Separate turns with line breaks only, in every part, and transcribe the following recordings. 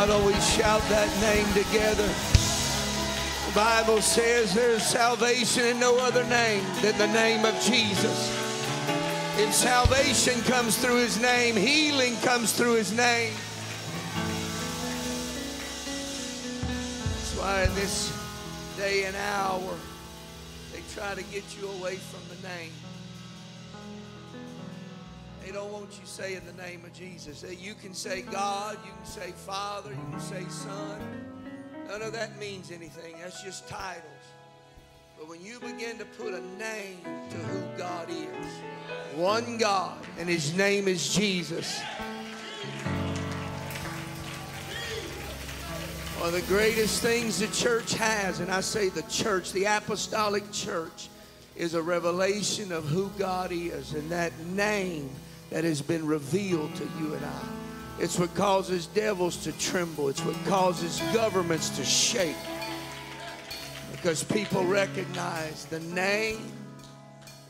Why oh, don't we shout that name together? The Bible says there's salvation in no other name than the name of Jesus. And salvation comes through his name, healing comes through his name. That's why in this day and hour, they try to get you away from the name. They don't want you saying the name of Jesus. You can say God, you can say Father, you can say Son. None of that means anything. That's just titles. But when you begin to put a name to who God is, one God, and His name is Jesus. One of the greatest things the church has, and I say the church, the apostolic church, is a revelation of who God is, and that name that has been revealed to you and I. It's what causes devils to tremble. It's what causes governments to shake. Because people recognize the name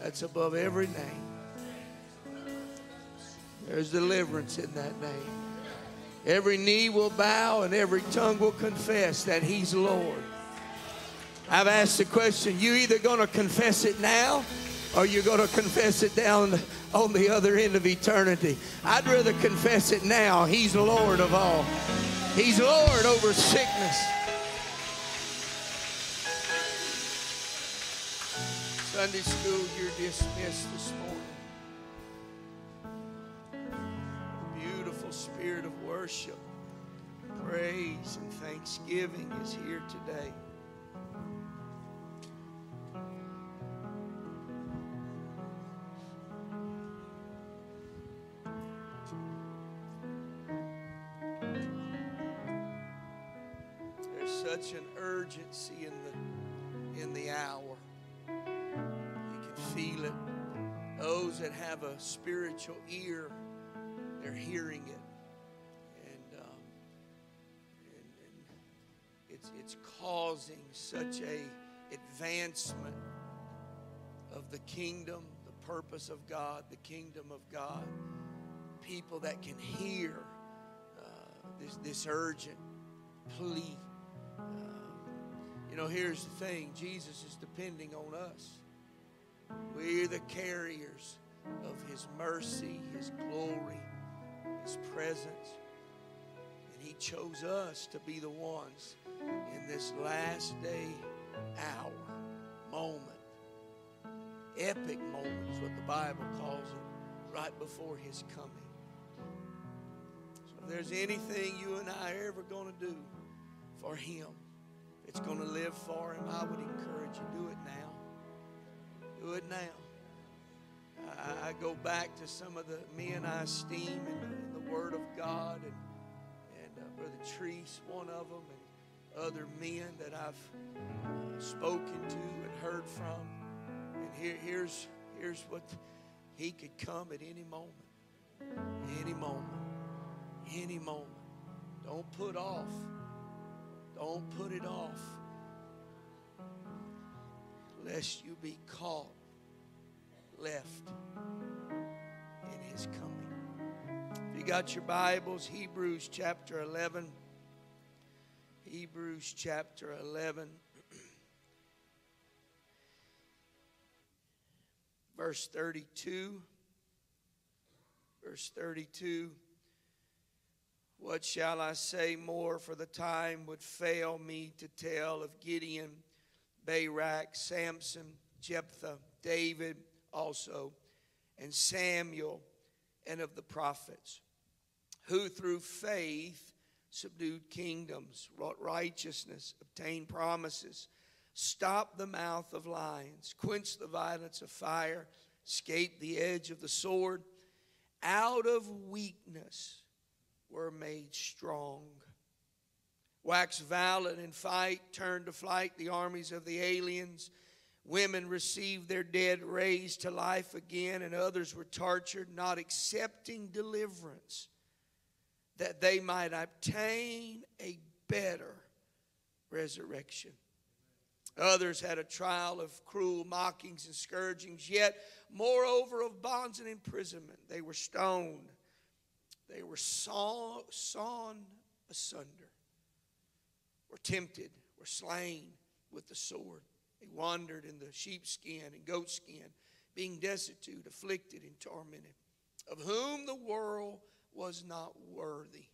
that's above every name. There's deliverance in that name. Every knee will bow and every tongue will confess that He's Lord. I've asked the question you either going to confess it now or you're going to confess it down on the other end of eternity. I'd rather confess it now. He's Lord of all. He's Lord over sickness. Sunday school, you're dismissed this morning. Beautiful spirit of worship, praise, and thanksgiving is here today. Such an urgency in the in the hour. You can feel it. Those that have a spiritual ear, they're hearing it, and, um, and, and it's it's causing such a advancement of the kingdom, the purpose of God, the kingdom of God. People that can hear uh, this this urgent plea you know, here's the thing Jesus is depending on us. We're the carriers of His mercy, His glory, His presence. And He chose us to be the ones in this last day hour, moment, epic moment is what the Bible calls it, right before His coming. So if there's anything you and I are ever going to do for Him, it's going to live for him, I would encourage you do it now. Do it now. I, I go back to some of the men I esteem in the, the Word of God, and, and uh, Brother Treese, one of them, and other men that I've uh, spoken to and heard from. And here, here's, here's what he could come at any moment. Any moment. Any moment. Don't put off. Don't put it off, lest you be caught left in his coming. If you got your Bibles, Hebrews chapter 11. Hebrews chapter 11. Verse 32. Verse 32. What shall I say more? For the time would fail me to tell of Gideon, Barak, Samson, Jephthah, David also, and Samuel, and of the prophets, who through faith subdued kingdoms, wrought righteousness, obtained promises, stopped the mouth of lions, quenched the violence of fire, escaped the edge of the sword. Out of weakness, were made strong. Wax valiant in fight, turned to flight the armies of the aliens. Women received their dead raised to life again, and others were tortured, not accepting deliverance, that they might obtain a better resurrection. Others had a trial of cruel mockings and scourgings, yet, moreover, of bonds and imprisonment. They were stoned they were sawn, sawn asunder, were tempted, were slain with the sword. They wandered in the sheepskin and goatskin, being destitute, afflicted, and tormented, of whom the world was not worthy.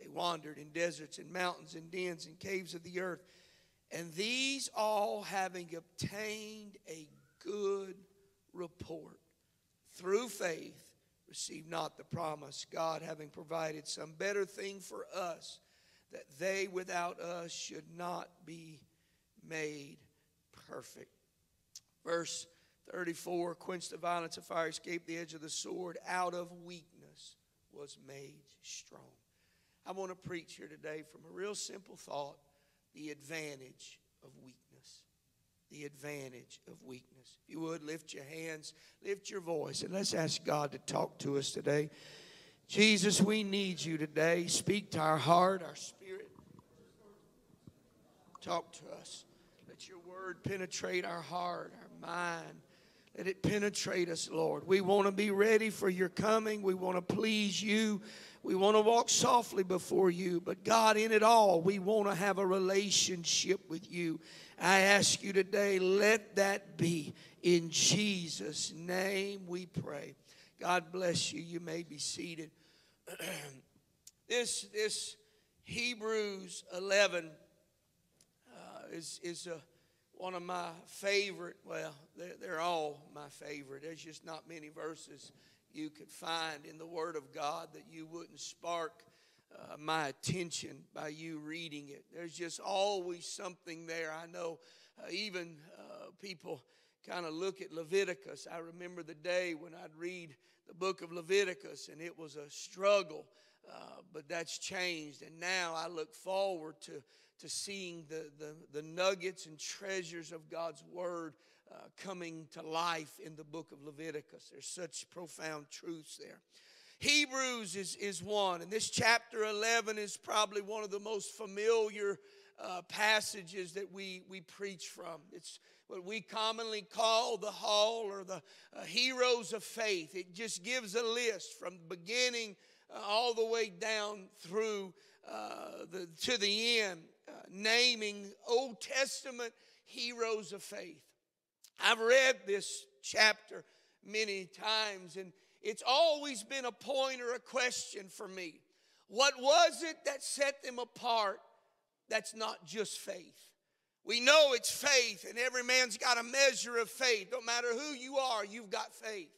They wandered in deserts and mountains and dens and caves of the earth. And these all, having obtained a good report through faith, received not the promise, God having provided some better thing for us, that they without us should not be made perfect. Verse 34 quench the violence of fire, escape the edge of the sword, out of weakness was made strong. I want to preach here today from a real simple thought the advantage of weakness. The advantage of weakness. If you would, lift your hands, lift your voice, and let's ask God to talk to us today. Jesus, we need you today. Speak to our heart, our spirit. Talk to us. Let your word penetrate our heart, our mind. Let it penetrate us, Lord. We want to be ready for your coming. We want to please you. We want to walk softly before you. But God, in it all, we want to have a relationship with you. I ask you today, let that be. In Jesus' name we pray. God bless you. You may be seated. this, this Hebrews 11 uh, is, is a one of my favorite, well, they're, they're all my favorite. There's just not many verses you could find in the Word of God that you wouldn't spark uh, my attention by you reading it. There's just always something there. I know uh, even uh, people kind of look at Leviticus. I remember the day when I'd read the book of Leviticus and it was a struggle, uh, but that's changed. And now I look forward to to seeing the, the, the nuggets and treasures of God's Word uh, coming to life in the book of Leviticus. There's such profound truths there. Hebrews is, is one, and this chapter 11 is probably one of the most familiar uh, passages that we, we preach from. It's what we commonly call the hall or the uh, heroes of faith. It just gives a list from the beginning uh, all the way down through uh, the, to the end uh, naming Old Testament heroes of faith. I've read this chapter many times, and it's always been a point or a question for me. What was it that set them apart that's not just faith? We know it's faith, and every man's got a measure of faith. No matter who you are, you've got faith.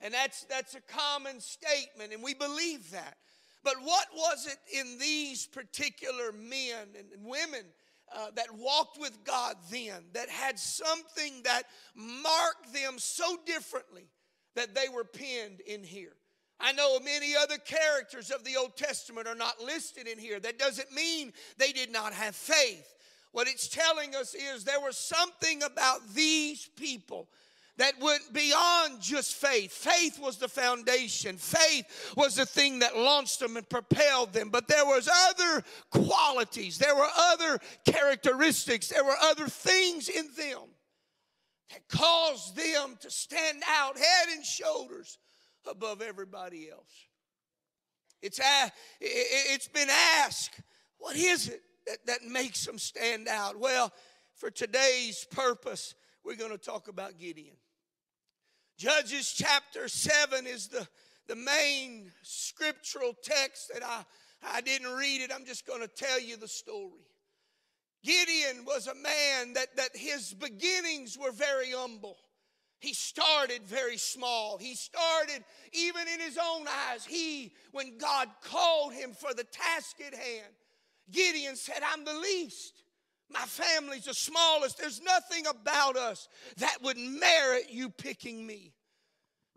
And that's, that's a common statement, and we believe that. But what was it in these particular men and women uh, that walked with God then that had something that marked them so differently that they were pinned in here? I know many other characters of the Old Testament are not listed in here. That doesn't mean they did not have faith. What it's telling us is there was something about these people that went beyond just faith. Faith was the foundation. Faith was the thing that launched them and propelled them. But there was other qualities. There were other characteristics. There were other things in them that caused them to stand out head and shoulders above everybody else. It's, it's been asked, what is it that, that makes them stand out? Well, for today's purpose, we're going to talk about Gideon. Judges chapter 7 is the, the main scriptural text that I, I didn't read it. I'm just going to tell you the story. Gideon was a man that, that his beginnings were very humble. He started very small. He started, even in his own eyes, he, when God called him for the task at hand, Gideon said, I'm the least. My family's the smallest. There's nothing about us that would merit you picking me.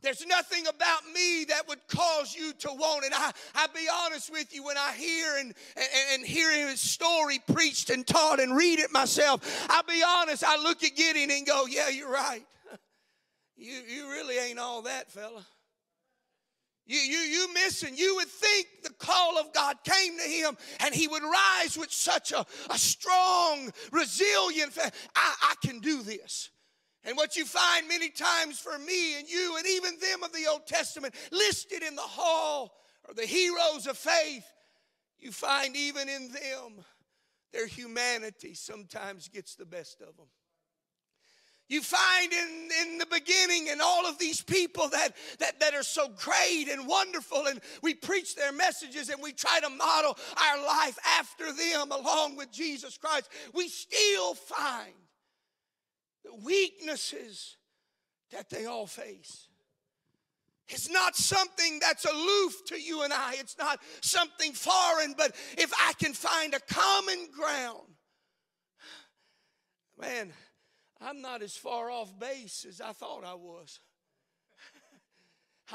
There's nothing about me that would cause you to want it. I, I'll be honest with you, when I hear and, and, and hear his story preached and taught and read it myself, I'll be honest, I look at Gideon and go, yeah, you're right. You, you really ain't all that, fella. You, you, you missing. You would think the call of God came to him and he would rise with such a, a strong, resilient, I, I can do this. And what you find many times for me and you and even them of the Old Testament listed in the hall or the heroes of faith, you find even in them, their humanity sometimes gets the best of them. You find in, in the beginning and all of these people that, that, that are so great and wonderful, and we preach their messages and we try to model our life after them along with Jesus Christ. We still find the weaknesses that they all face. It's not something that's aloof to you and I. It's not something foreign, but if I can find a common ground, man, I'm not as far off base as I thought I was.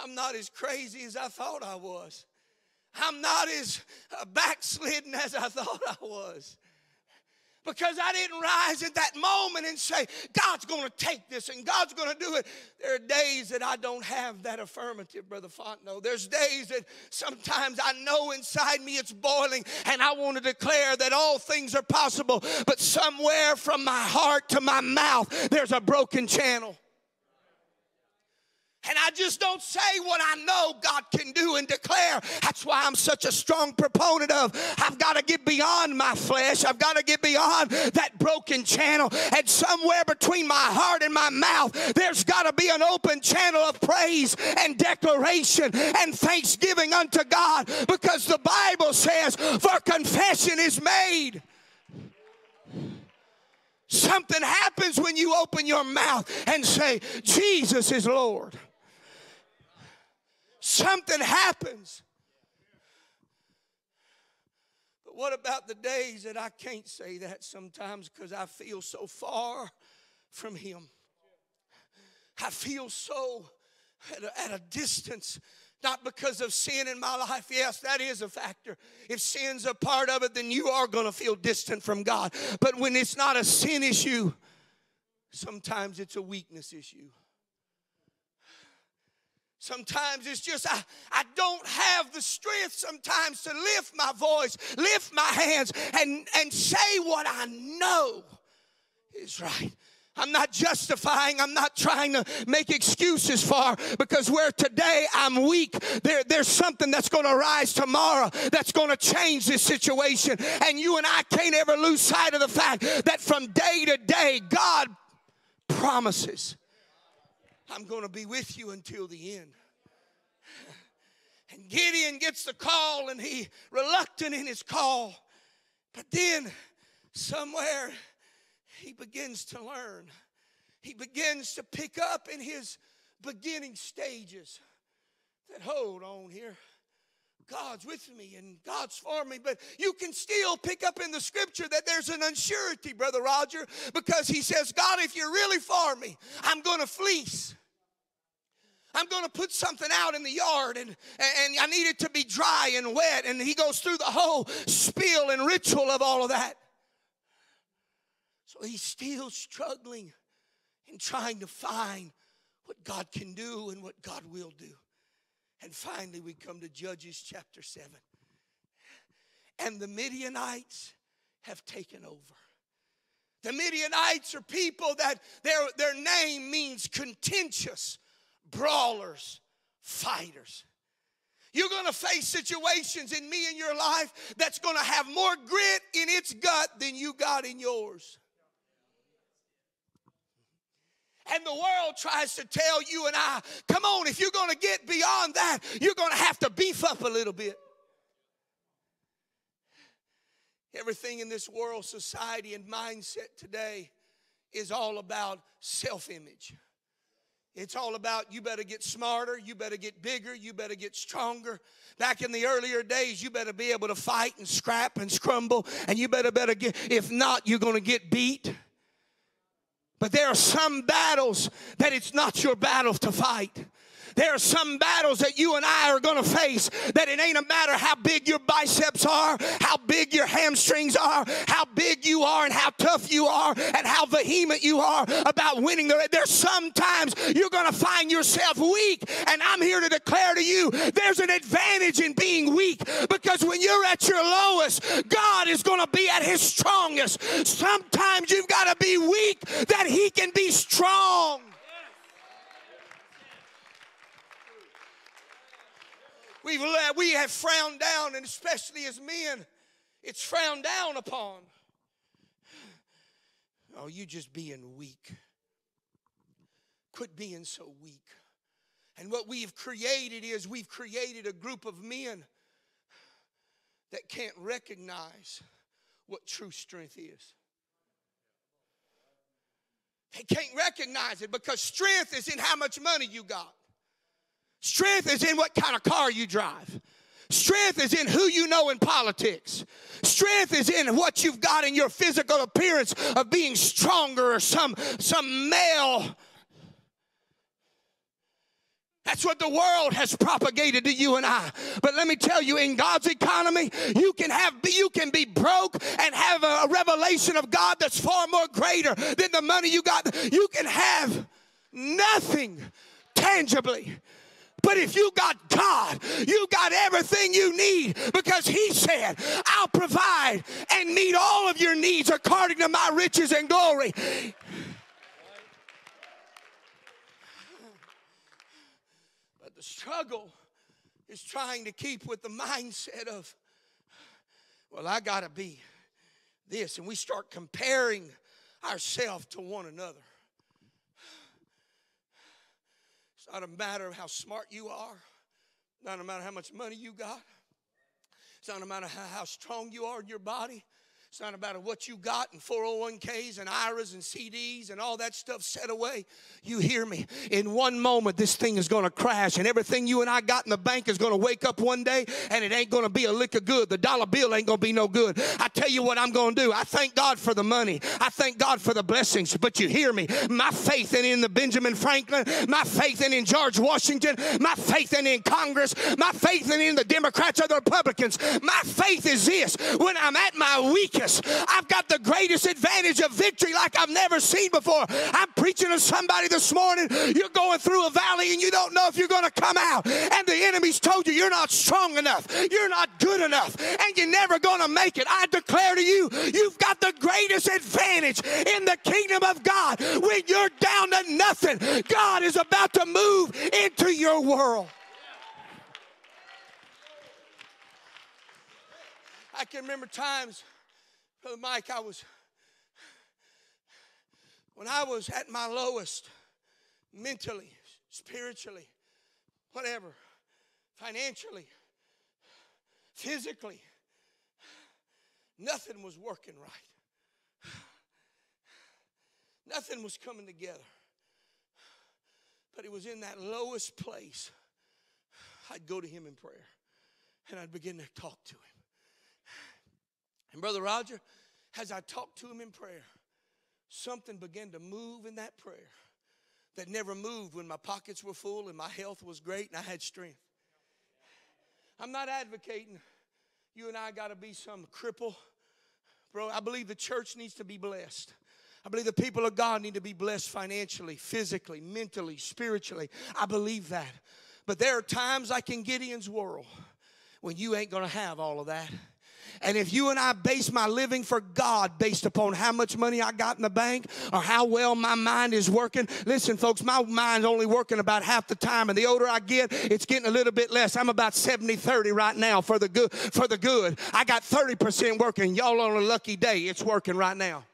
I'm not as crazy as I thought I was. I'm not as backslidden as I thought I was because I didn't rise at that moment and say, God's going to take this and God's going to do it. There are days that I don't have that affirmative, Brother Fontenot. There's days that sometimes I know inside me it's boiling and I want to declare that all things are possible, but somewhere from my heart to my mouth, there's a broken channel. And I just don't say what I know God can do and declare. That's why I'm such a strong proponent of I've got to get beyond my flesh. I've got to get beyond that broken channel. And somewhere between my heart and my mouth, there's got to be an open channel of praise and declaration and thanksgiving unto God because the Bible says, For confession is made. Something happens when you open your mouth and say, Jesus is Lord something happens. But what about the days that I can't say that sometimes because I feel so far from Him? I feel so at a, at a distance not because of sin in my life. Yes, that is a factor. If sin's a part of it, then you are going to feel distant from God. But when it's not a sin issue, sometimes it's a weakness issue. Sometimes it's just I, I don't have the strength sometimes to lift my voice, lift my hands, and, and say what I know is right. I'm not justifying, I'm not trying to make excuses for because where today I'm weak, there, there's something that's going to rise tomorrow that's going to change this situation. And you and I can't ever lose sight of the fact that from day to day, God promises I'm going to be with you until the end. And Gideon gets the call and he reluctant in his call. But then somewhere he begins to learn. He begins to pick up in his beginning stages that hold on here. God's with me and God's for me, but you can still pick up in the scripture that there's an unsurety, Brother Roger, because he says, God, if you're really for me, I'm going to fleece. I'm going to put something out in the yard and, and I need it to be dry and wet. And he goes through the whole spiel and ritual of all of that. So he's still struggling and trying to find what God can do and what God will do. And finally, we come to Judges chapter 7. And the Midianites have taken over. The Midianites are people that their, their name means contentious brawlers, fighters. You're going to face situations in me in your life that's going to have more grit in its gut than you got in yours. And the world tries to tell you and I, come on, if you're going to get beyond that, you're going to have to beef up a little bit. Everything in this world, society, and mindset today is all about self image. It's all about you better get smarter, you better get bigger, you better get stronger. Back in the earlier days, you better be able to fight and scrap and scrumble, and you better better get, if not, you're gonna get beat. But there are some battles that it's not your battle to fight. There are some battles that you and I are going to face that it ain't a matter how big your biceps are, how big your hamstrings are, how big you are, and how tough you are, and how vehement you are about winning. There's sometimes you're going to find yourself weak, and I'm here to declare to you there's an advantage in being weak because when you're at your lowest, God is going to be at his strongest. Sometimes you've got to be weak that he can be strong. We've, we have frowned down, and especially as men, it's frowned down upon. Oh, you just being weak. Quit being so weak. And what we've created is we've created a group of men that can't recognize what true strength is. They can't recognize it because strength is in how much money you got. Strength is in what kind of car you drive. Strength is in who you know in politics. Strength is in what you've got in your physical appearance of being stronger or some, some male that's what the world has propagated to you and I. But let me tell you, in God's economy, you can have you can be broke and have a, revelation of God that's far more greater than the money you got. You can have nothing tangibly. But if you got God, you got everything you need because He said, I'll provide and meet all of your needs according to my riches and glory. But the struggle is trying to keep with the mindset of, well, I got to be this. And we start comparing ourselves to one another. It's not a matter of how smart you are, not a matter how much money you got, it's not a matter how, how strong you are in your body. It's not about what you got in 401ks and IRAs oh and CDs and all that stuff set away. You hear me? In one moment, this thing is going to crash, and everything you and I got in the bank is going to wake up one day, and it ain't going to be a lick of good. The dollar bill ain't going to be no good. I tell you what I'm going to do. I thank God for the money. I thank God for the blessings. But you hear me? My faith ain't in the Benjamin Franklin. My faith ain't in George Washington. My faith ain't in Congress. My faith ain't in the Democrats or the Republicans. My faith is this: when I'm at my weakest I've got the greatest advantage of victory like I've never seen before. I'm preaching to somebody this morning. You're going through a valley and you don't know if you're going to come out. And the enemy's told you you're not strong enough, you're not good enough, and you're never going to make it. I declare to you, you've got the greatest advantage in the kingdom of God. When you're down to nothing, God is about to move into your world. I can remember times Brother Mike, I was, when I was at my lowest, mentally, spiritually, whatever, financially, physically, nothing was working right. Nothing was coming together. But it was in that lowest place, I'd go to him in prayer and I'd begin to talk to him. And Brother Roger, as I talked to him in prayer, something began to move in that prayer that never moved when my pockets were full and my health was great and I had strength. I'm not advocating you and I got to be some cripple. Bro, I believe the church needs to be blessed. I believe the people of God need to be blessed financially, physically, mentally, spiritually. I believe that. But there are times like in Gideon's world when you ain't going to have all of that. And if you and I base my living for God based upon how much money I got in the bank or how well my mind is working, listen, folks, my mind's only working about half the time. And the older I get, it's getting a little bit less. I'm about 70 30 right now for the good. For the good. I got 30% working. Y'all on a lucky day, it's working right now.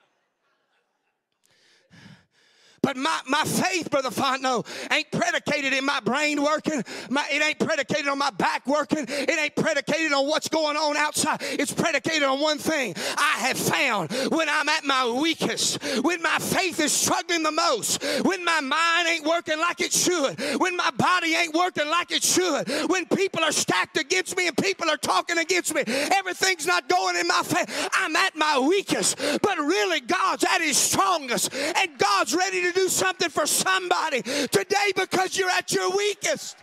But my, my faith, Brother Fontenot, ain't predicated in my brain working. My, it ain't predicated on my back working. It ain't predicated on what's going on outside. It's predicated on one thing. I have found when I'm at my weakest, when my faith is struggling the most, when my mind ain't working like it should, when my body ain't working like it should, when people are stacked against me and people are talking against me, everything's not going in my favor. I'm at my weakest, but really God's at his strongest, and God's ready to to do something for somebody today because you're at your weakest.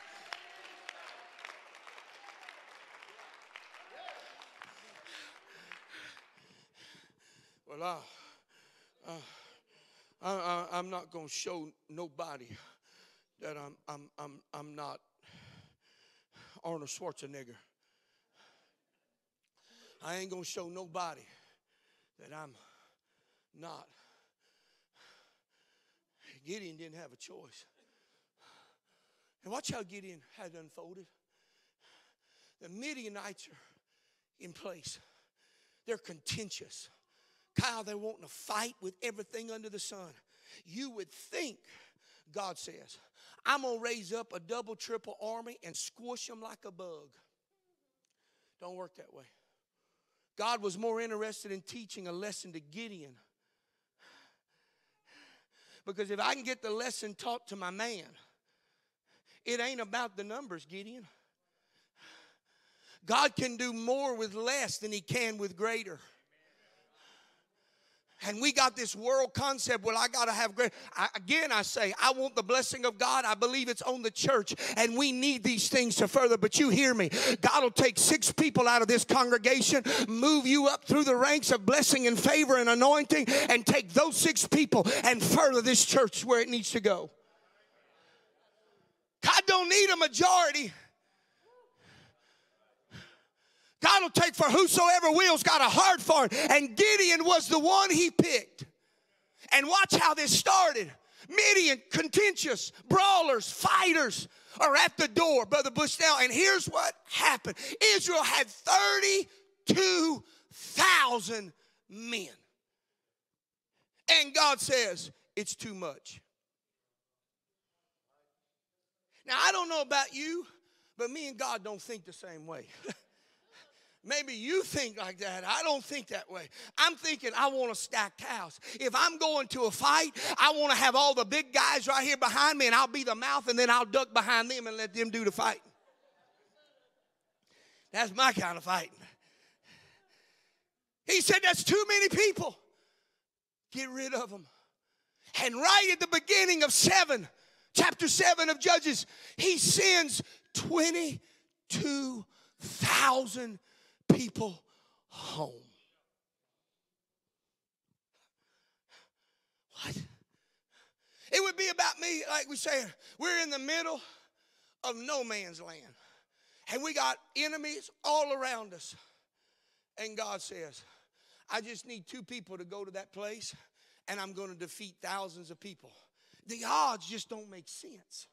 Well, I, uh, I, am not going to show nobody that I'm, I'm, I'm, I'm not Arnold Schwarzenegger. I ain't going to show nobody that I'm not Gideon didn't have a choice. And watch how Gideon had unfolded. The Midianites are in place. They're contentious. Kyle, they're wanting to fight with everything under the sun. You would think, God says, I'm going to raise up a double, triple army and squish them like a bug. Don't work that way. God was more interested in teaching a lesson to Gideon. Because if I can get the lesson taught to my man, it ain't about the numbers, Gideon. God can do more with less than he can with greater. And we got this world concept, well, I got to have great. I, again, I say, I want the blessing of God. I believe it's on the church, and we need these things to further. But you hear me. God will take six people out of this congregation, move you up through the ranks of blessing and favor and anointing, and take those six people and further this church where it needs to go. God don't need a majority. God will take for whosoever will's got a heart for it. And Gideon was the one he picked. And watch how this started. Midian, contentious, brawlers, fighters are at the door, Brother Bushnell. And here's what happened Israel had 32,000 men. And God says, it's too much. Now, I don't know about you, but me and God don't think the same way. Maybe you think like that. I don't think that way. I'm thinking I want a stacked house. If I'm going to a fight, I want to have all the big guys right here behind me and I'll be the mouth and then I'll duck behind them and let them do the fighting. That's my kind of fighting. He said, That's too many people. Get rid of them. And right at the beginning of 7, chapter 7 of Judges, he sends 22,000 people home. What? It would be about me, like we say, we're in the middle of no man's land. And we got enemies all around us. And God says, I just need two people to go to that place, and I'm going to defeat thousands of people. The odds just don't make sense.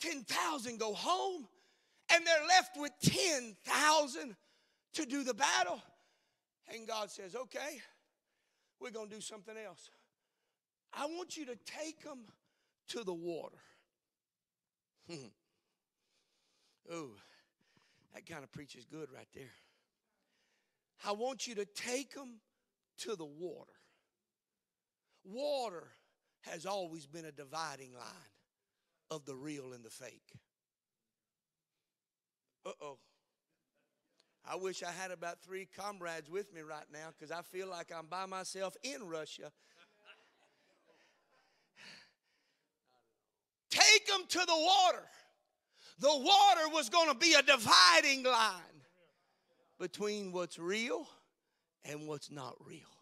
10,000 go home, and they're left with 10,000 to do the battle. And God says, okay, we're going to do something else. I want you to take them to the water. oh, that kind of preaches good right there. I want you to take them to the water. Water has always been a dividing line of the real and the fake. Uh oh. I wish I had about three comrades with me right now because I feel like I'm by myself in Russia. Take them to the water. The water was going to be a dividing line between what's real and what's not real.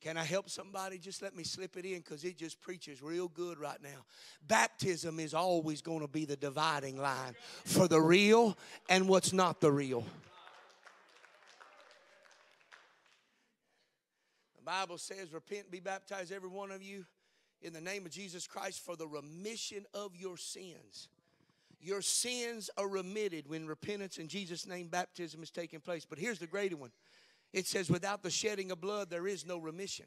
Can I help somebody? Just let me slip it in because it just preaches real good right now. Baptism is always going to be the dividing line for the real and what's not the real. The Bible says, Repent, be baptized, every one of you, in the name of Jesus Christ for the remission of your sins. Your sins are remitted when repentance in Jesus' name baptism is taking place. But here's the greater one it says, without the shedding of blood, there is no remission.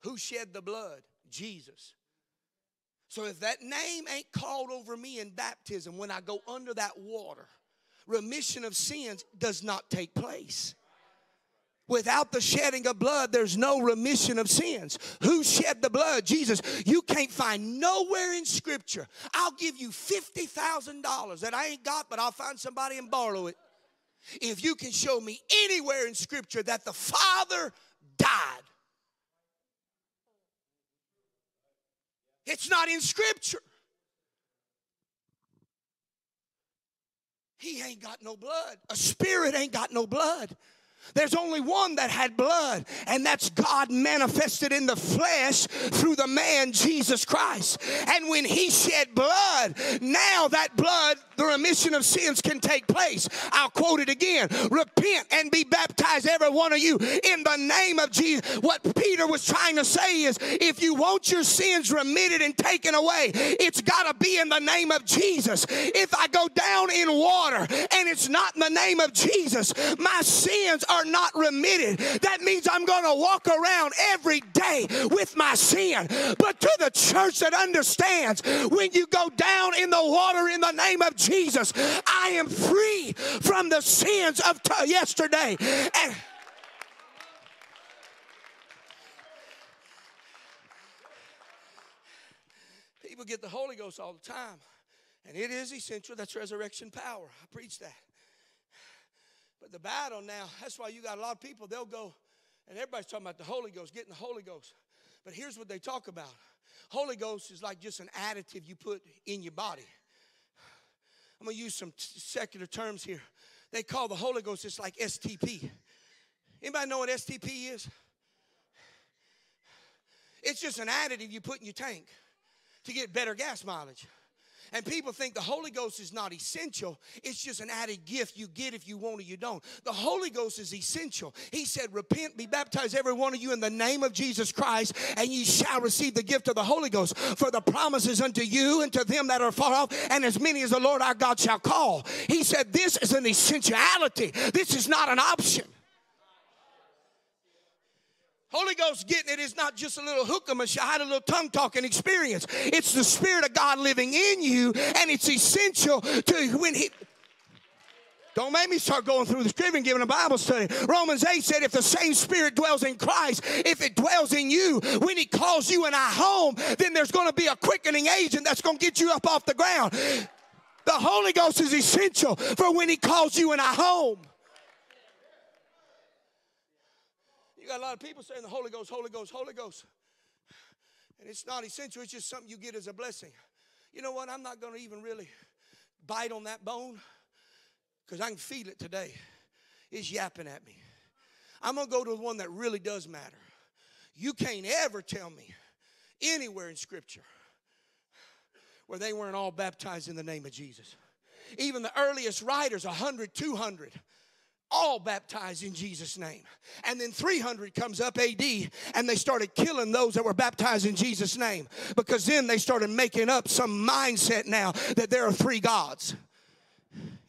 Who shed the blood? Jesus. So if that name ain't called over me in baptism when I go under that water, remission of sins does not take place. Without the shedding of blood, there's no remission of sins. Who shed the blood? Jesus. You can't find nowhere in Scripture. I'll give you $50,000 that I ain't got, but I'll find somebody and borrow it if you can show me anywhere in Scripture that the Father died. It's not in Scripture. He ain't got no blood. A spirit ain't got no blood. There's only one that had blood, and that's God manifested in the flesh through the man Jesus Christ. And when he shed blood, now that blood, the remission of sins can take place. I'll quote it again Repent and be baptized, every one of you, in the name of Jesus. What Peter was trying to say is if you want your sins remitted and taken away, it's got to be in the name of Jesus. If I go down in water and it's not in the name of Jesus, my sins are not remitted. That means I'm going to walk around every day with my sin. But to the church that understands, when you go down in the water in the name of Jesus, I am free from the sins of t- yesterday. And people get the Holy Ghost all the time. And it is essential. That's resurrection power. I preach that. But the battle now, that's why you got a lot of people, they'll go, and everybody's talking about the Holy Ghost, getting the Holy Ghost. But here's what they talk about Holy Ghost is like just an additive you put in your body. I'm to use some secular terms here. They call the Holy Ghost, it's like STP. Anybody know what STP is? It's just an additive you put in your tank to get better gas mileage. And people think the Holy Ghost is not essential. It's just an added gift you get if you want or you don't. The Holy Ghost is essential. He said, Repent, be baptized, every one of you, in the name of Jesus Christ, and ye shall receive the gift of the Holy Ghost. For the promises unto you and to them that are far off, and as many as the Lord our God shall call. He said, This is an essentiality. This is not an option. Holy Ghost getting it is not just a little hookah mashahada, a little tongue talking experience. It's the Spirit of God living in you, and it's essential to when He. Don't make me start going through the scripture and giving a Bible study. Romans 8 said, if the same Spirit dwells in Christ, if it dwells in you, when He calls you in our home, then there's going to be a quickening agent that's going to get you up off the ground. The Holy Ghost is essential for when He calls you in our home. You got a lot of people saying the Holy Ghost, Holy Ghost, Holy Ghost. And it's not essential, it's just something you get as a blessing. You know what? I'm not going to even really bite on that bone because I can feel it today. It's yapping at me. I'm going to go to the one that really does matter. You can't ever tell me anywhere in Scripture where they weren't all baptized in the name of Jesus. Even the earliest writers, 100, 200, all baptized in Jesus' name. And then 300 comes up AD, and they started killing those that were baptized in Jesus' name because then they started making up some mindset now that there are three gods.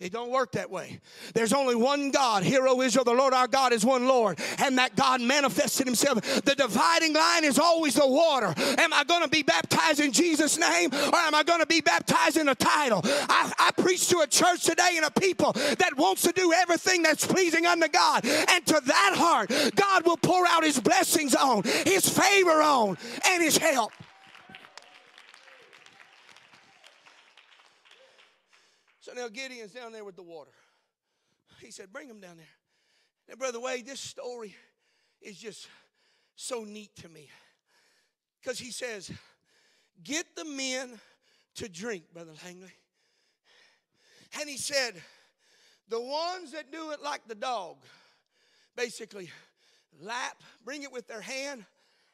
It don't work that way. There's only one God. Hear, O Israel, the Lord our God is one Lord. And that God manifested himself. The dividing line is always the water. Am I going to be baptized in Jesus' name or am I going to be baptized in a title? I, I preach to a church today and a people that wants to do everything that's pleasing unto God. And to that heart, God will pour out his blessings on, his favor on, and his help. Now Gideon's down there with the water. He said, Bring him down there. Now, Brother Wade, this story is just so neat to me. Because he says, Get the men to drink, Brother Langley. And he said, The ones that do it like the dog, basically lap, bring it with their hand,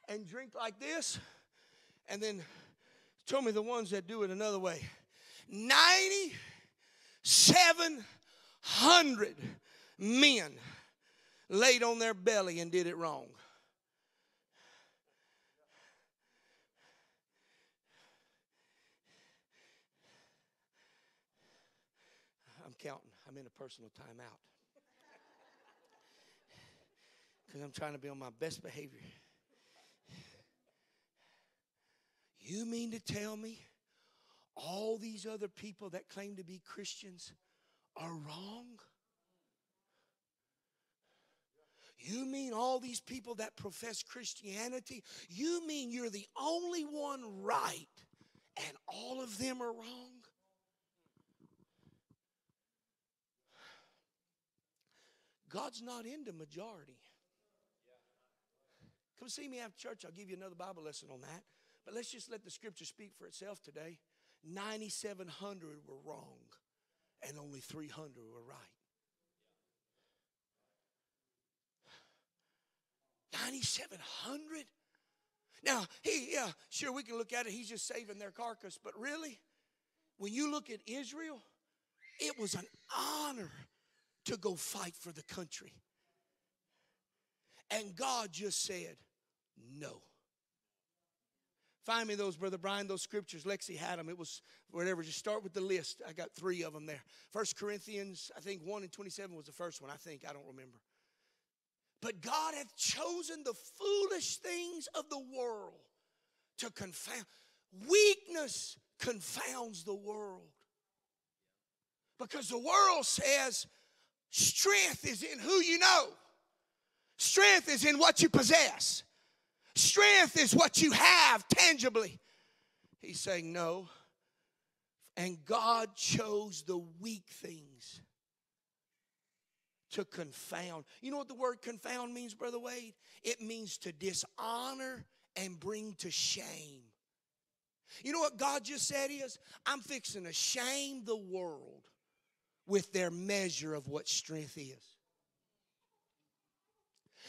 and drink like this. And then told me the ones that do it another way. 90 700 men laid on their belly and did it wrong. I'm counting. I'm in a personal timeout. Because I'm trying to be on my best behavior. You mean to tell me all these other people that claim to be Christians are wrong? You mean all these people that profess Christianity? You mean you're the only one right and all of them are wrong? God's not into majority. Come see me after church. I'll give you another Bible lesson on that. But let's just let the scripture speak for itself today. 9,700 were wrong, and only 300 were right. 9,700? Now, he, yeah, sure, we can look at it. He's just saving their carcass. But really, when you look at Israel, it was an honor to go fight for the country. And God just said, no. Find me those, Brother Brian, those scriptures. Lexi had them. It was whatever. Just start with the list. I got three of them there. First Corinthians, I think 1 and 27 was the first one. I think. I don't remember. But God hath chosen the foolish things of the world to confound. Weakness confounds the world. Because the world says strength is in who you know, strength is in what you possess, strength is what you have tangibly. He's saying no. And God chose the weak things to confound. You know what the word confound means, Brother Wade? It means to dishonor and bring to shame. You know what God just said is? I'm fixing to shame the world with their measure of what strength is.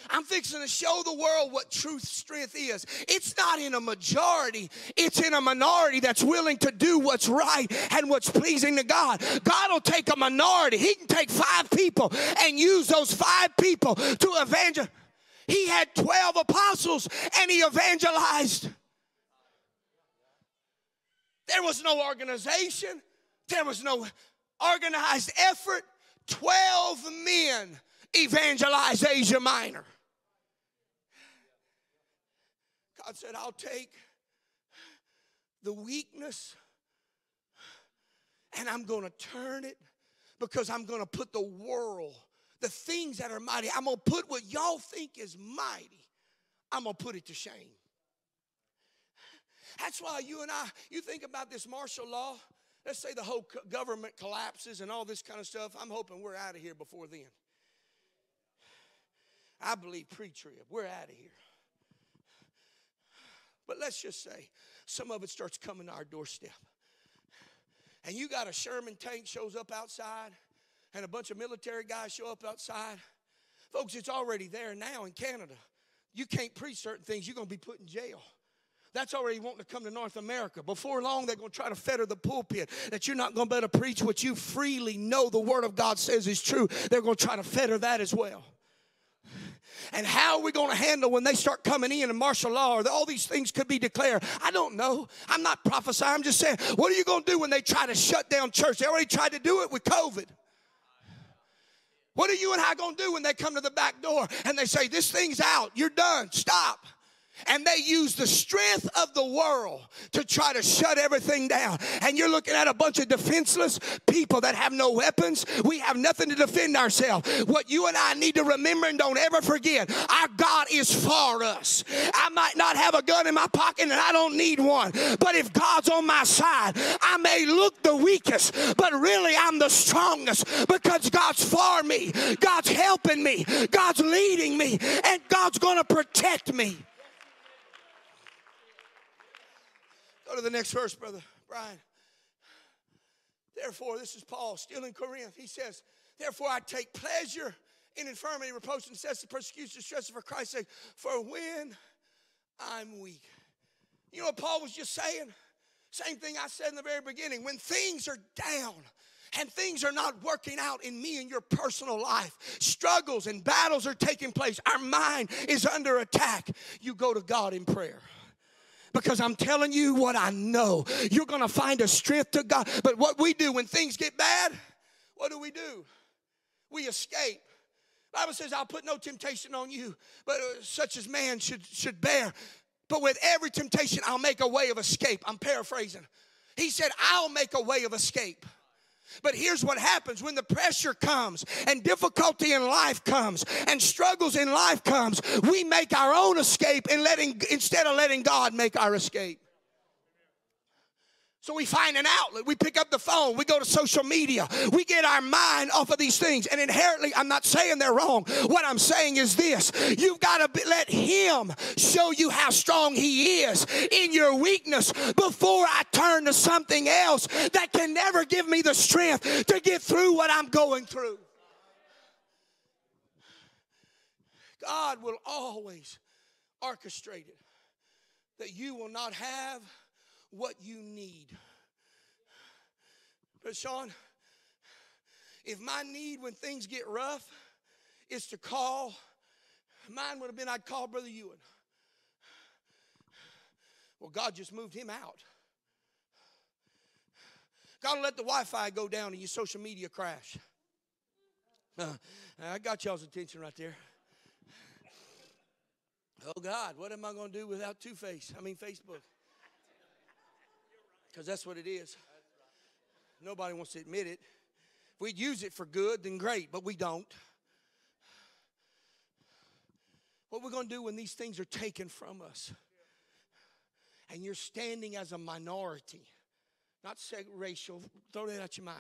I'm fixing to show the world what truth strength is. It's not in a majority, it's in a minority that's willing to do what's right and what's pleasing to God. God will take a minority, He can take five people and use those five people to evangelize. He had 12 apostles and he evangelized. There was no organization, there was no organized effort. 12 men evangelize Asia Minor. God said, I'll take the weakness and I'm going to turn it because I'm going to put the world, the things that are mighty, I'm going to put what y'all think is mighty, I'm going to put it to shame. That's why you and I, you think about this martial law. Let's say the whole government collapses and all this kind of stuff. I'm hoping we're out of here before then. I believe pre trib. We're out of here. But let's just say some of it starts coming to our doorstep. And you got a Sherman tank shows up outside, and a bunch of military guys show up outside. Folks, it's already there now in Canada. You can't preach certain things, you're going to be put in jail. That's already wanting to come to North America. Before long, they're going to try to fetter the pulpit that you're not going to be able to preach what you freely know the Word of God says is true. They're going to try to fetter that as well. And how are we going to handle when they start coming in and martial law or all these things could be declared? I don't know. I'm not prophesying. I'm just saying, what are you going to do when they try to shut down church? They already tried to do it with COVID. What are you and I going to do when they come to the back door and they say, This thing's out, you're done, stop? And they use the strength of the world to try to shut everything down. And you're looking at a bunch of defenseless people that have no weapons. We have nothing to defend ourselves. What you and I need to remember and don't ever forget our God is for us. I might not have a gun in my pocket and I don't need one, but if God's on my side, I may look the weakest, but really I'm the strongest because God's for me, God's helping me, God's leading me, and God's going to protect me. Go to the next verse, Brother Brian. Therefore, this is Paul still in Corinth. He says, Therefore, I take pleasure in infirmity, reproach, necessity, persecution, distress for Christ's sake. For when I'm weak. You know what Paul was just saying? Same thing I said in the very beginning. When things are down, and things are not working out in me and your personal life. Struggles and battles are taking place. Our mind is under attack. You go to God in prayer because I'm telling you what I know. You're going to find a strength to God. But what we do when things get bad, what do we do? We escape. Bible says, I'll put no temptation on you, but uh, such as man should, should bear. But with every temptation, I'll make a way of escape. I'm paraphrasing. He said, I'll make a way of escape. But here's what happens when the pressure comes and difficulty in life comes and struggles in life comes, we make our own escape and letting instead of letting God make our escape. So we find an outlet. We pick up the phone. We go to social media. We get our mind off of these things. And inherently, I'm not saying they're wrong. What I'm saying is this you've got to let Him show you how strong He is in your weakness before I turn to something else that can never give me the strength to get through what I'm going through. God will always orchestrate it that you will not have what you need. But Sean, if my need when things get rough is to call, mine would have been I'd call Brother Ewan. Well, God just moved him out. God will let the Wi Fi go down and your social media crash. Uh, I got y'all's attention right there. Oh God, what am I going to do without Two Face? I mean, Facebook. Because that's what it is. Nobody wants to admit it. If we'd use it for good, then great, but we don't. What we're going to do when these things are taken from us, and you're standing as a minority, not racial, throw that out your mind.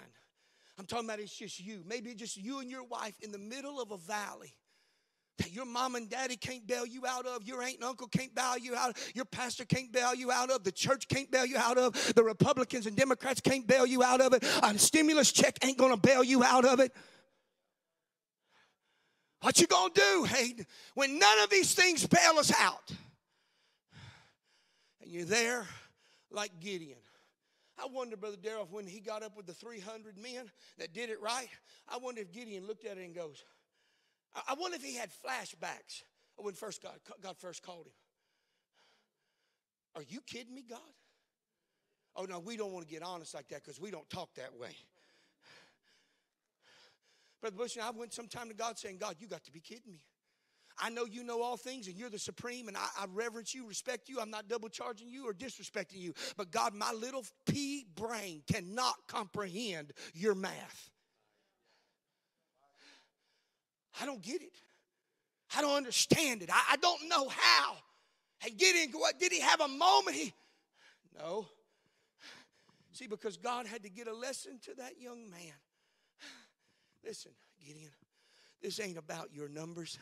I'm talking about it's just you. Maybe just you and your wife in the middle of a valley that your mom and daddy can't bail you out of, your aunt and uncle can't bail you out of, your pastor can't bail you out of, the church can't bail you out of, the Republicans and Democrats can't bail you out of it, a stimulus check ain't gonna bail you out of it. What you gonna do, Hayden, when none of these things bail us out? And you're there like Gideon. I wonder, Brother Darrell, when he got up with the 300 men that did it right, I wonder if Gideon looked at it and goes, I wonder if he had flashbacks when first God, God first called him. Are you kidding me, God? Oh, no, we don't want to get honest like that because we don't talk that way. Brother Bush I went sometime to God saying, God, you got to be kidding me. I know you know all things and you're the supreme, and I, I, reverence you, respect you. I'm not double charging you or disrespecting you. But God, my little pea brain cannot comprehend your math. I don't get it. I don't understand it. I, I don't know how. And Gideon, what did he have a moment? He no. See, because God had to get a lesson to that young man. Listen, Gideon, this ain't about your numbers.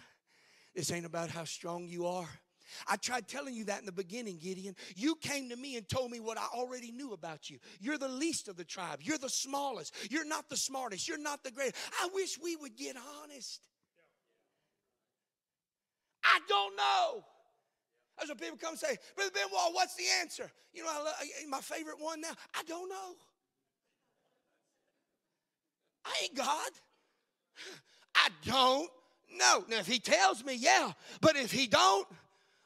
This ain't about how strong you are. I tried telling you that in the beginning, Gideon. You came to me and told me what I already knew about you. You're the least of the tribe. You're the smallest. You're not the smartest. You're not the greatest. I wish we would get honest. I don't know. That's when people come and say, Brother Benoit, what's the answer? You know, I love, my favorite one now, I don't know. I ain't God. I don't know. Now, if he tells me, yeah. But if he don't,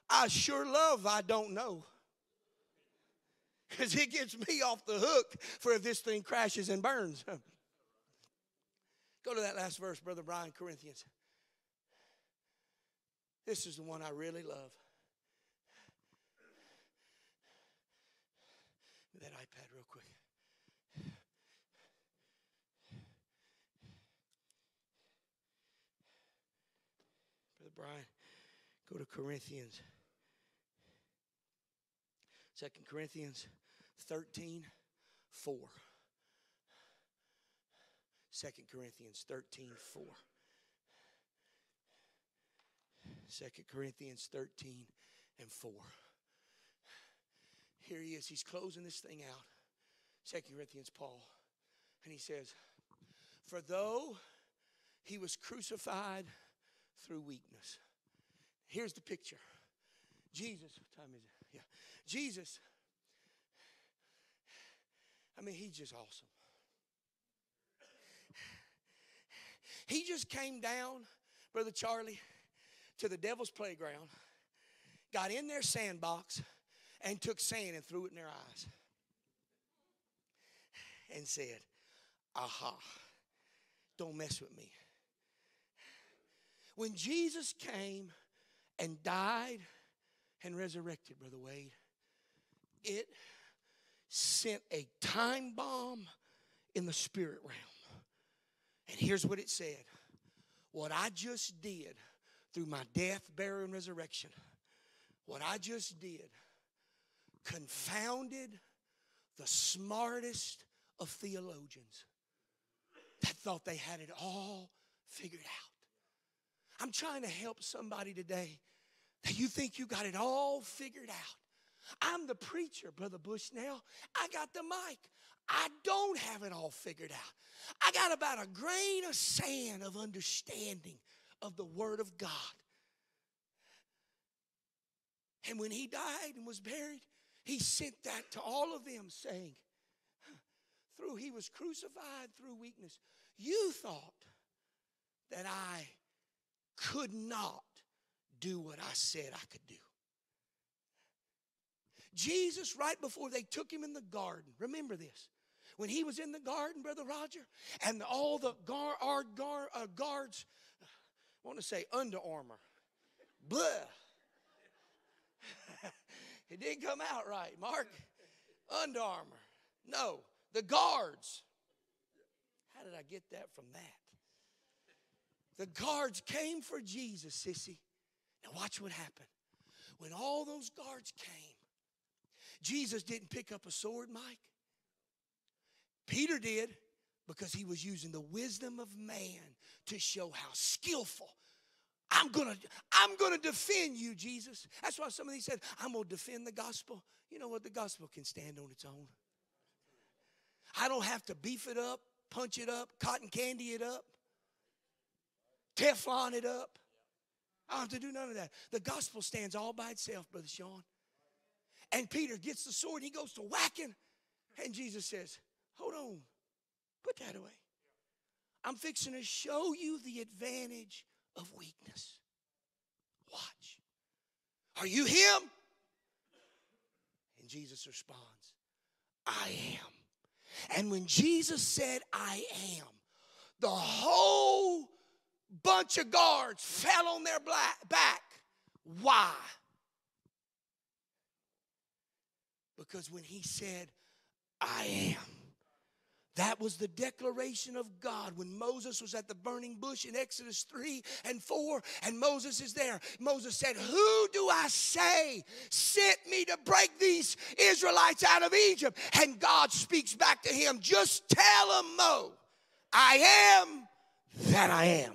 I sure love I don't know. Because it gets me off the hook for if this thing crashes and burns. Go to that last verse, Brother Brian, Corinthians. This is the one I really love. That iPad, real quick. Brother Brian, go to Corinthians. Second Corinthians 13, 4. 2 Corinthians 13, 4. 2 Corinthians 13 and 4. Here he is. He's closing this thing out. 2 Corinthians, Paul. And he says, For though he was crucified through weakness. Here's the picture. Jesus, what time is it? Yeah. Jesus. I mean, he's just awesome. He just came down, Brother Charlie, to the devil's playground, got in their sandbox, and took sand and threw it in their eyes. And said, Aha, don't mess with me. When Jesus came and died and resurrected, Brother Wade, it sent a time bomb in the spirit realm. And here's what it said What I just did through my death, burial, and resurrection, what I just did confounded the smartest of theologians that thought they had it all figured out. I'm trying to help somebody today that you think you got it all figured out. I'm the preacher, Brother Bushnell. I got the mic. I don't have it all figured out. I got about a grain of sand of understanding of the Word of God. And when he died and was buried, he sent that to all of them, saying, Through he was crucified through weakness. You thought that I could not do what I said I could do. Jesus, right before they took him in the garden, remember this. When he was in the garden, Brother Roger, and all the our uh, guards, want to say Under Armour, blah. it didn't come out right, Mark. Under Armour. No, the guards. How did I get that from that? The guards came for Jesus, sissy. Now watch what happened. When all those guards came, Jesus didn't pick up a sword, Mike. Peter did because he was using the wisdom of man to show how skillful. I'm gonna, I'm gonna defend you, Jesus. That's why some of these said, I'm gonna defend the gospel. You know what? The gospel can stand on its own. I don't have to beef it up, punch it up, cotton candy it up, Teflon it up. I don't have to do none of that. The gospel stands all by itself, Brother Sean. And Peter gets the sword, and he goes to whacking, and Jesus says, Hold on, put that away. I'm fixing to show you the advantage of weakness. Watch. Are you him? And Jesus responds, I am. And when Jesus said, I am, the whole bunch of guards fell on their back. Why? Because when he said, I am, that was the declaration of God when Moses was at the burning bush in Exodus 3 and 4, and Moses is there. Moses said, Who do I say sent me to break these Israelites out of Egypt? And God speaks back to him, Just tell them, Mo, I am that I am.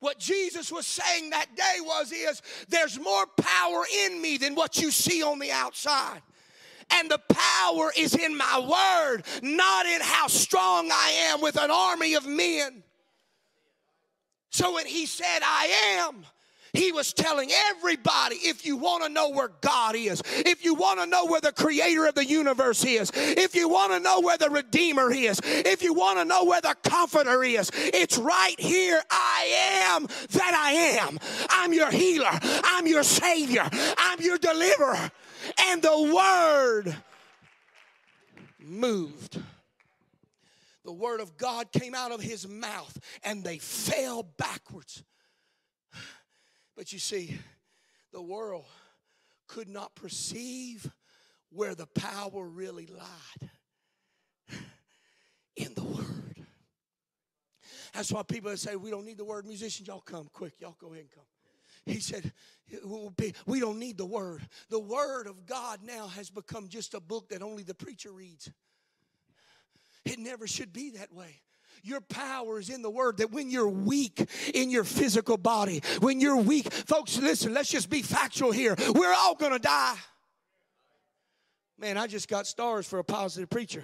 What Jesus was saying that day was is there's more power in me than what you see on the outside. And the power is in my word, not in how strong I am with an army of men. So when he said, I am, he was telling everybody if you want to know where God is, if you want to know where the creator of the universe is, if you want to know where the redeemer is, if you want to know where the comforter is, it's right here. I am that I am. I'm your healer, I'm your savior, I'm your deliverer and the word moved. The word of God came out of his mouth and they fell backwards. But you see, the world could not perceive where the power really lied in the word. That's why people say we don't need the word musicians. Y'all come quick. Y'all go ahead and come. He said, We don't need the Word. The Word of God now has become just a book that only the preacher reads. It never should be that way. Your power is in the word that when you're weak in your physical body, when you're weak, folks, listen, let's just be factual here. We're all gonna die. Man, I just got stars for a positive preacher.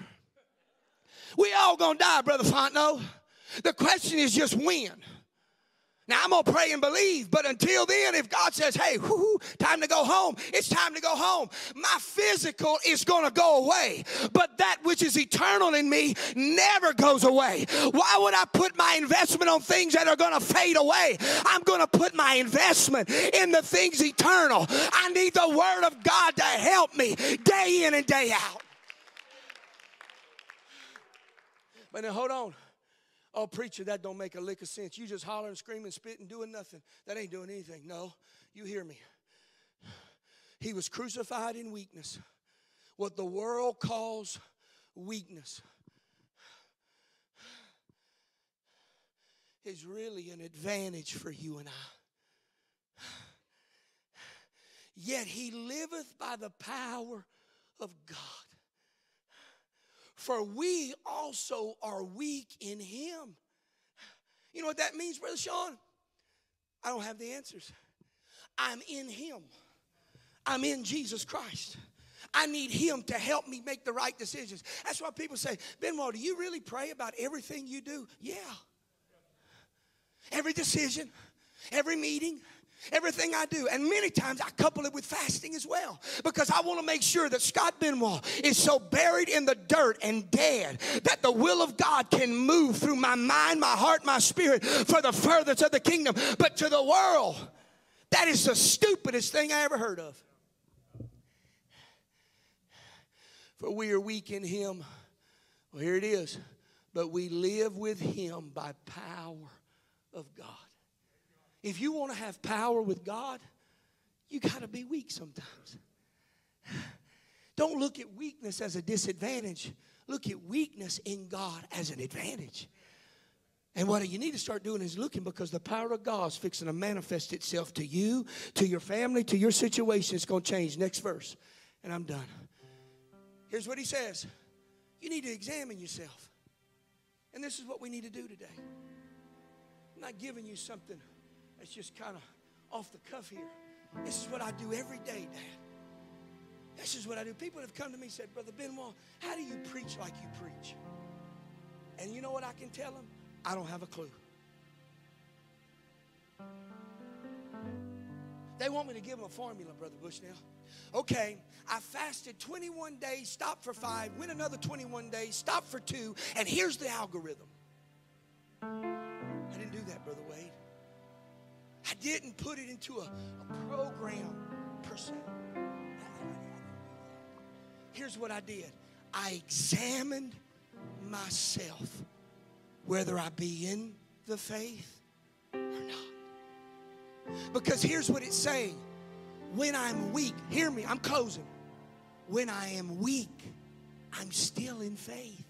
We all gonna die, Brother Fontenot. The question is just when. Now I'm gonna pray and believe, but until then, if God says, "Hey, whoo, time to go home," it's time to go home. My physical is gonna go away, but that which is eternal in me never goes away. Why would I put my investment on things that are gonna fade away? I'm gonna put my investment in the things eternal. I need the Word of God to help me day in and day out. But now, hold on. Oh, preacher, that don't make a lick of sense. You just hollering, screaming, spitting, doing nothing. That ain't doing anything. No, you hear me. He was crucified in weakness. What the world calls weakness is really an advantage for you and I. Yet he liveth by the power of God. For we also are weak in him. You know what that means, Brother Sean? I don't have the answers. I'm in him. I'm in Jesus Christ. I need him to help me make the right decisions. That's why people say, Benoit, do you really pray about everything you do? Yeah. Every decision, every meeting, Everything I do. And many times I couple it with fasting as well because I want to make sure that Scott Benoit is so buried in the dirt and dead that the will of God can move through my mind, my heart, my spirit for the furthest of the kingdom. But to the world, that is the stupidest thing I ever heard of. For we are weak in Him. Well, here it is. But we live with Him by power of God. If you want to have power with God, you got to be weak sometimes. Don't look at weakness as a disadvantage. Look at weakness in God as an advantage. And what you need to start doing is looking because the power of God is fixing to manifest itself to you, to your family, to your situation. It's going to change. Next verse. And I'm done. Here's what he says You need to examine yourself. And this is what we need to do today. I'm not giving you something that's just kind of off the cuff here. This is what I do every day, Dad. This is what I do. People have come to me and said, Brother Benoit, how do you preach like you preach? And you know what I can tell them? I don't have a clue. They want me to give them a formula, Brother Bushnell. Okay, I fasted 21 days, stopped for five, went another 21 days, stopped for two, and here's the algorithm. I didn't do that, Brother Wade. Didn't put it into a, a program per se. Here's what I did I examined myself, whether I be in the faith or not. Because here's what it's saying when I'm weak, hear me, I'm closing. When I am weak, I'm still in faith.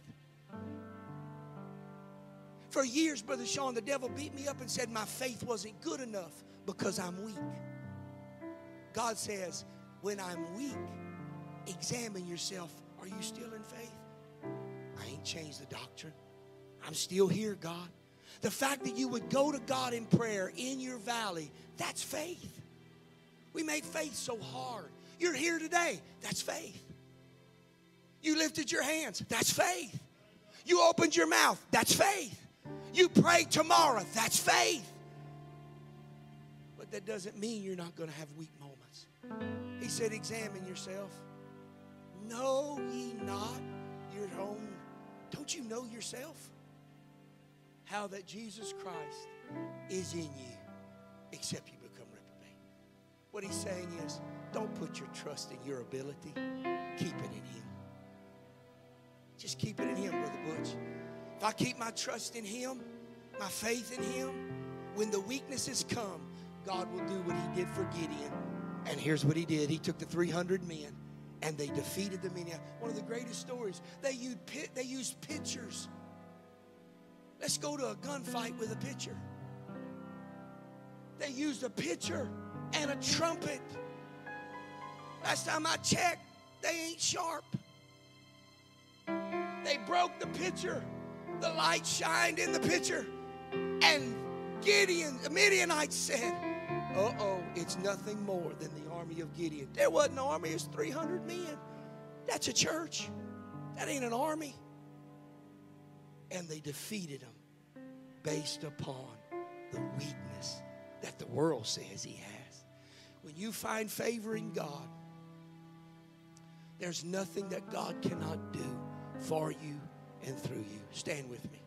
For years, Brother Sean, the devil beat me up and said my faith wasn't good enough because I'm weak. God says, when I'm weak, examine yourself. Are you still in faith? I ain't changed the doctrine. I'm still here, God. The fact that you would go to God in prayer in your valley, that's faith. We make faith so hard. You're here today, that's faith. You lifted your hands, that's faith. You opened your mouth, that's faith. You pray tomorrow, that's faith. But that doesn't mean you're not going to have weak moments. He said, Examine yourself. Know ye not your own. Don't you know yourself? How that Jesus Christ is in you, except you become reprobate. What he's saying is, don't put your trust in your ability, keep it in Him. Just keep it in Him, Brother Butch. If I keep my trust in Him, my faith in Him, when the weaknesses come, God will do what He did for Gideon. And here's what He did He took the 300 men and they defeated the Midianites. One of the greatest stories. They used, pit, they used pitchers. Let's go to a gunfight with a pitcher. They used a pitcher and a trumpet. Last time I checked, they ain't sharp. They broke the pitcher the light shined in the picture. And Gideon, the Midianites said, Uh oh, it's nothing more than the army of Gideon. There wasn't an army, it's 300 men. That's a church. That ain't an army. And they defeated them based upon the weakness that the world says he has. When you find favor in God, there's nothing that God cannot do for you and through you. Stand with me.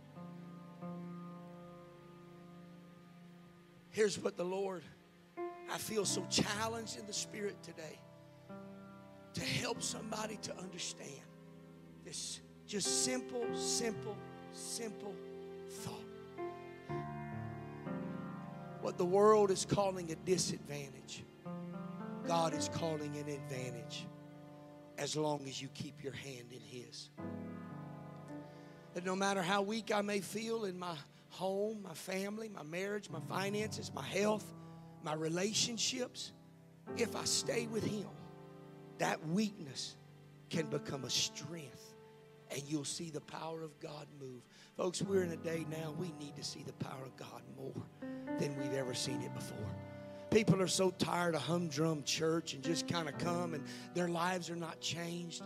Here's what the Lord, I feel so challenged in the spirit today to help somebody to understand this just simple, simple, simple thought. What the world is calling a disadvantage, God is calling an advantage as long as you keep your hand in His. That no matter how weak I may feel in my home, my family, my marriage, my finances, my health, my relationships, if I stay with Him, that weakness can become a strength and you'll see the power of God move. Folks, we're in a day now we need to see the power of God more than we've ever seen it before. People are so tired of humdrum church and just kind of come and their lives are not changed.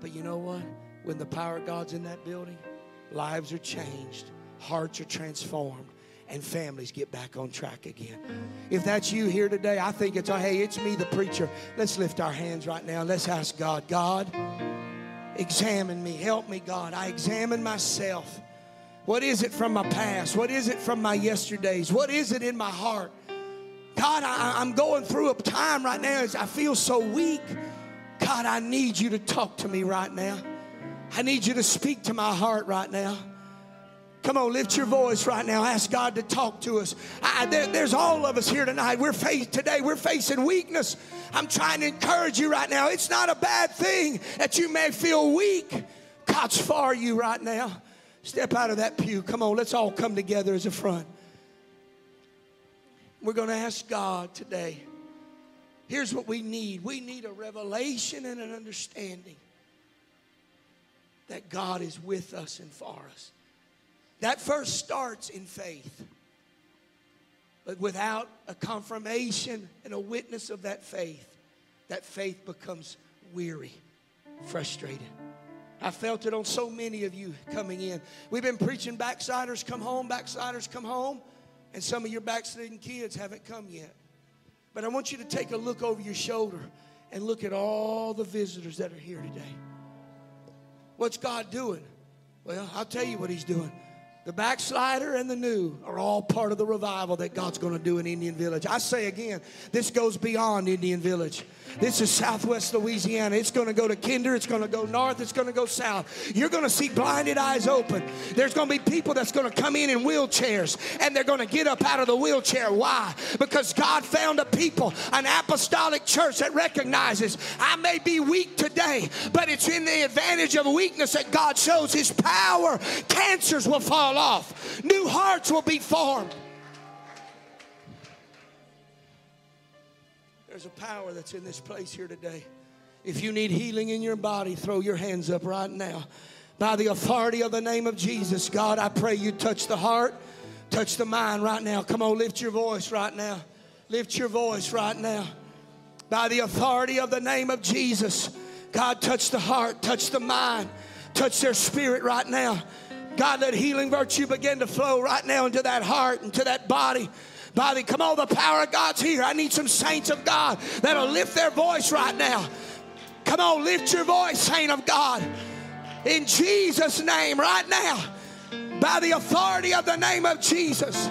But you know what? When the power of God's in that building, lives are changed, hearts are transformed, and families get back on track again. If that's you here today, I think it's, hey, it's me, the preacher. Let's lift our hands right now. Let's ask God, God, examine me. Help me, God. I examine myself. What is it from my past? What is it from my yesterdays? What is it in my heart? God, I, am going through a time right now I feel so weak. God, I need you to talk to me right now. I need you to speak to my heart right now. Come on, lift your voice right now. Ask God to talk to us. I, there, there's all of us here tonight. We're faced today. We're facing weakness. I'm trying to encourage you right now. It's not a bad thing that you may feel weak. God's for you right now. Step out of that pew. Come on, let's all come together as a front. We're going to ask God today. Here's what we need we need a revelation and an understanding that God is with us and for us. That first starts in faith. But without a confirmation and a witness of that faith, that faith becomes weary, frustrated. I felt it on so many of you coming in. We've been preaching backsliders come home, backsliders come home, and some of your backsliding kids haven't come yet. But I want you to take a look over your shoulder and look at all the visitors that are here today. What's God doing? Well, I'll tell you what He's doing. The backslider and the new are all part of the revival that God's going to do in Indian Village. I say again, this goes beyond Indian Village. This is Southwest Louisiana. It's going to go to Kinder. It's going to go north. It's going to go south. You're going to see blinded eyes open. There's going to be people that's going to come in in wheelchairs and they're going to get up out of the wheelchair. Why? Because God found a people, an apostolic church that recognizes I may be weak today, but it's in the advantage of weakness that God shows His power. Cancers will fall off, new hearts will be formed. There's a power that's in this place here today. If you need healing in your body, throw your hands up right now. By the authority of the name of Jesus, God, I pray you touch the heart, touch the mind right now. Come on, lift your voice right now. Lift your voice right now. By the authority of the name of Jesus, God, touch the heart, touch the mind, touch their spirit right now. God, let healing virtue begin to flow right now into that heart, into that body body. Come on, the power of God's here. I need some saints of God that'll lift their voice right now. Come on, lift your voice, saint of God. In Jesus' name, right now, by the authority of the name of Jesus.